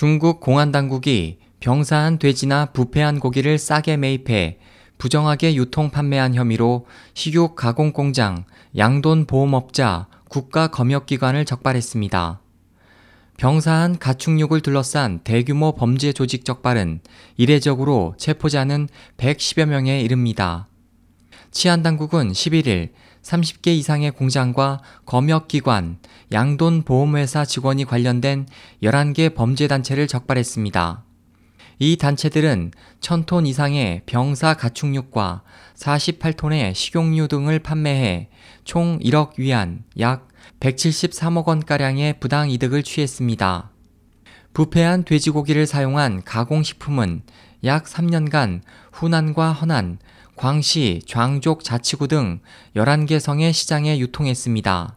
중국 공안 당국이 병사한 돼지나 부패한 고기를 싸게 매입해 부정하게 유통 판매한 혐의로 식육 가공 공장, 양돈 보험업자, 국가 검역기관을 적발했습니다. 병사한 가축육을 둘러싼 대규모 범죄 조직 적발은 이례적으로 체포자는 110여 명에 이릅니다. 치안 당국은 11일 30개 이상의 공장과 검역기관, 양돈 보험회사 직원이 관련된 11개 범죄단체를 적발했습니다. 이 단체들은 1000톤 이상의 병사 가축육과 48톤의 식용유 등을 판매해 총 1억 위안 약 173억 원가량의 부당 이득을 취했습니다. 부패한 돼지고기를 사용한 가공식품은 약 3년간 후난과 허난, 광시, 좌족 자치구 등 11개 성의 시장에 유통했습니다.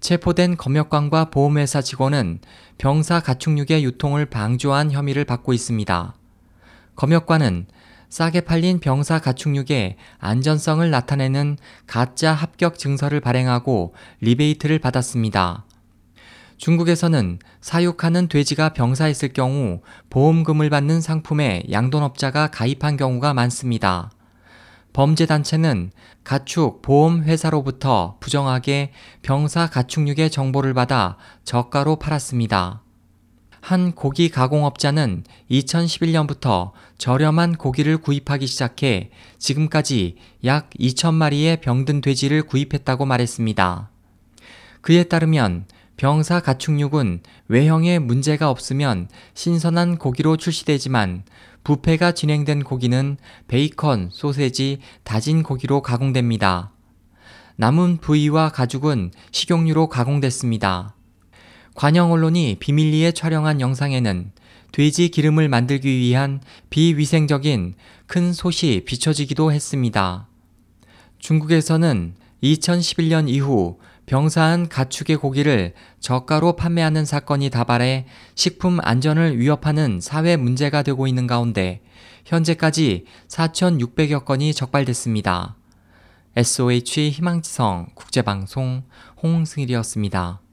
체포된 검역관과 보험회사 직원은 병사 가축육의 유통을 방조한 혐의를 받고 있습니다. 검역관은 싸게 팔린 병사 가축육의 안전성을 나타내는 가짜 합격 증서를 발행하고 리베이트를 받았습니다. 중국에서는 사육하는 돼지가 병사했을 경우 보험금을 받는 상품에 양돈업자가 가입한 경우가 많습니다. 범죄단체는 가축 보험회사로부터 부정하게 병사 가축육의 정보를 받아 저가로 팔았습니다. 한 고기 가공업자는 2011년부터 저렴한 고기를 구입하기 시작해 지금까지 약 2천 마리의 병든 돼지를 구입했다고 말했습니다. 그에 따르면 병사 가축육은 외형에 문제가 없으면 신선한 고기로 출시되지만 부패가 진행된 고기는 베이컨, 소세지, 다진 고기로 가공됩니다. 남은 부위와 가죽은 식용유로 가공됐습니다. 관영 언론이 비밀리에 촬영한 영상에는 돼지 기름을 만들기 위한 비위생적인 큰 솥이 비춰지기도 했습니다. 중국에서는 2011년 이후 병사한 가축의 고기를 저가로 판매하는 사건이 다발해 식품 안전을 위협하는 사회 문제가 되고 있는 가운데 현재까지 4,600여 건이 적발됐습니다. SOH 희망지성 국제방송 홍승일이었습니다.